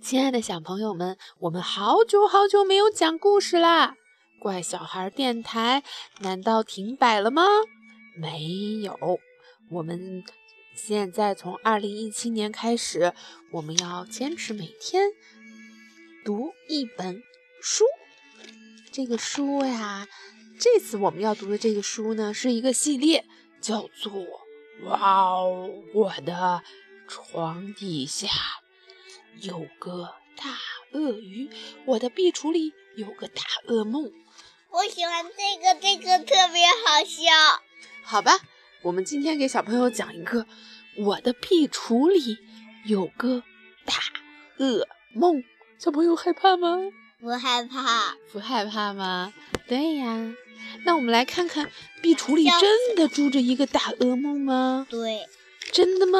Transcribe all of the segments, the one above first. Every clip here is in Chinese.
亲爱的小朋友们，我们好久好久没有讲故事啦！怪小孩电台难道停摆了吗？没有，我们现在从二零一七年开始，我们要坚持每天读一本书。这个书呀，这次我们要读的这个书呢，是一个系列，叫做《哇哦，我的床底下》。有个大鳄鱼，我的壁橱里有个大噩梦。我喜欢这个，这个特别好笑。好吧，我们今天给小朋友讲一个，我的壁橱里有个大噩梦。小朋友害怕吗？不害怕。不害怕吗？对呀。那我们来看看，壁橱里真的住着一个大噩梦吗？对。真的吗？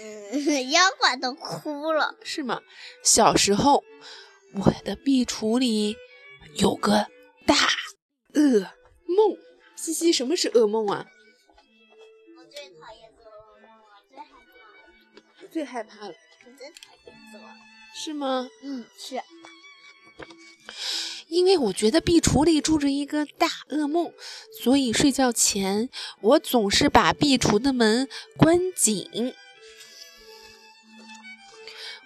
嗯，妖怪都哭了，是吗？小时候，我的壁橱里有个大噩梦。西西，什么是噩梦啊？我最讨厌做噩梦了，最害怕。最害怕了。我最讨厌做。是吗？嗯，是。因为我觉得壁橱里住着一个大噩梦，所以睡觉前我总是把壁橱的门关紧。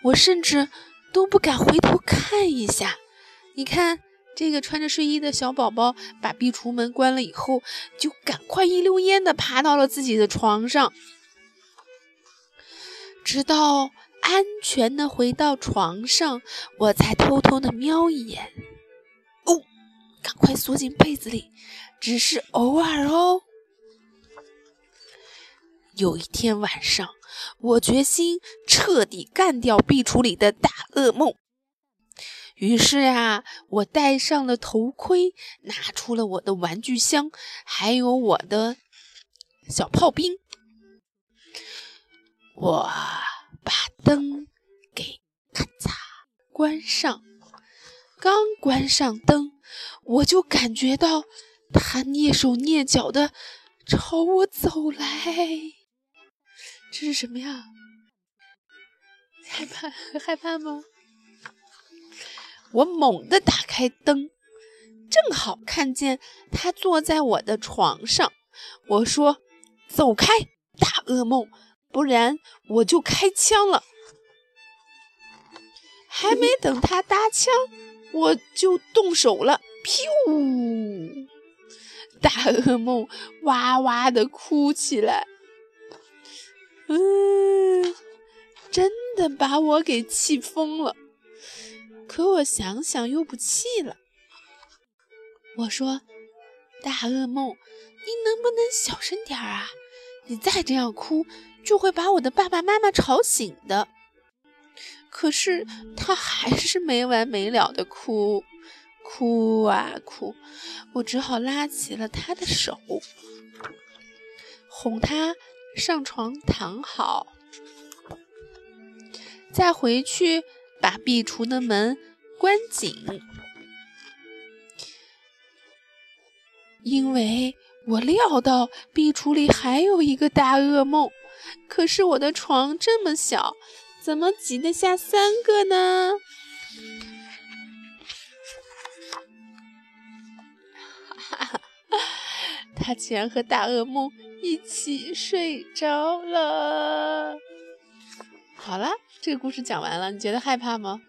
我甚至都不敢回头看一下。你看，这个穿着睡衣的小宝宝把壁橱门关了以后，就赶快一溜烟的爬到了自己的床上，直到安全的回到床上，我才偷偷的瞄一眼。哦，赶快缩进被子里，只是偶尔哦。有一天晚上。我决心彻底干掉壁橱里的大噩梦。于是啊，我戴上了头盔，拿出了我的玩具箱，还有我的小炮兵。我把灯给咔嚓关上，刚关上灯，我就感觉到他蹑手蹑脚的朝我走来。这是什么呀？害怕害怕吗？我猛地打开灯，正好看见他坐在我的床上。我说：“走开，大噩梦，不然我就开枪了。”还没等他搭枪，我就动手了。噗！大噩梦哇哇的哭起来。嗯，真的把我给气疯了。可我想想又不气了。我说：“大噩梦，你能不能小声点儿啊？你再这样哭，就会把我的爸爸妈妈吵醒的。”可是他还是没完没了的哭，哭啊哭。我只好拉起了他的手，哄他。上床躺好，再回去把壁橱的门关紧，因为我料到壁橱里还有一个大噩梦。可是我的床这么小，怎么挤得下三个呢？他竟然和大噩梦。一起睡着了。好了，这个故事讲完了，你觉得害怕吗？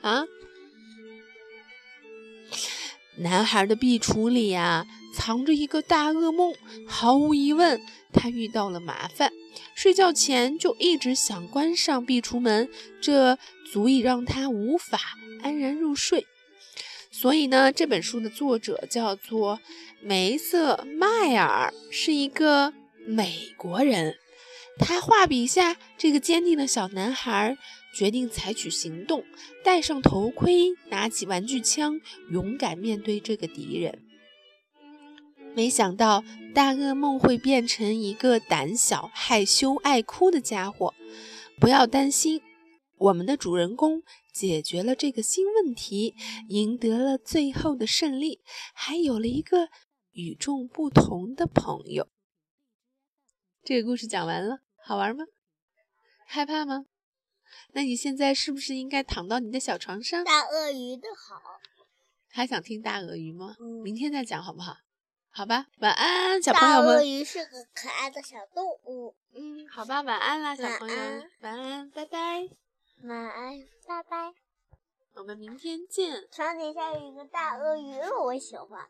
啊？男孩的壁橱里呀，藏着一个大噩梦。毫无疑问，他遇到了麻烦，睡觉前就一直想关上壁橱门，这足以让他无法安然入睡。所以呢，这本书的作者叫做梅瑟迈尔，是一个美国人。他画笔下这个坚定的小男孩，决定采取行动，戴上头盔，拿起玩具枪，勇敢面对这个敌人。没想到大噩梦会变成一个胆小、害羞、爱哭的家伙。不要担心。我们的主人公解决了这个新问题，赢得了最后的胜利，还有了一个与众不同的朋友。这个故事讲完了，好玩吗？害怕吗？那你现在是不是应该躺到你的小床上？大鳄鱼的好。还想听大鳄鱼吗？嗯明天再讲好不好？好吧，晚安，小朋大鳄友们。鱼是个可爱的小动物。嗯，好吧，晚安啦，小朋友安，晚安，拜拜，晚安，拜拜。我们明天见。床底下有一个大鳄鱼，我喜欢。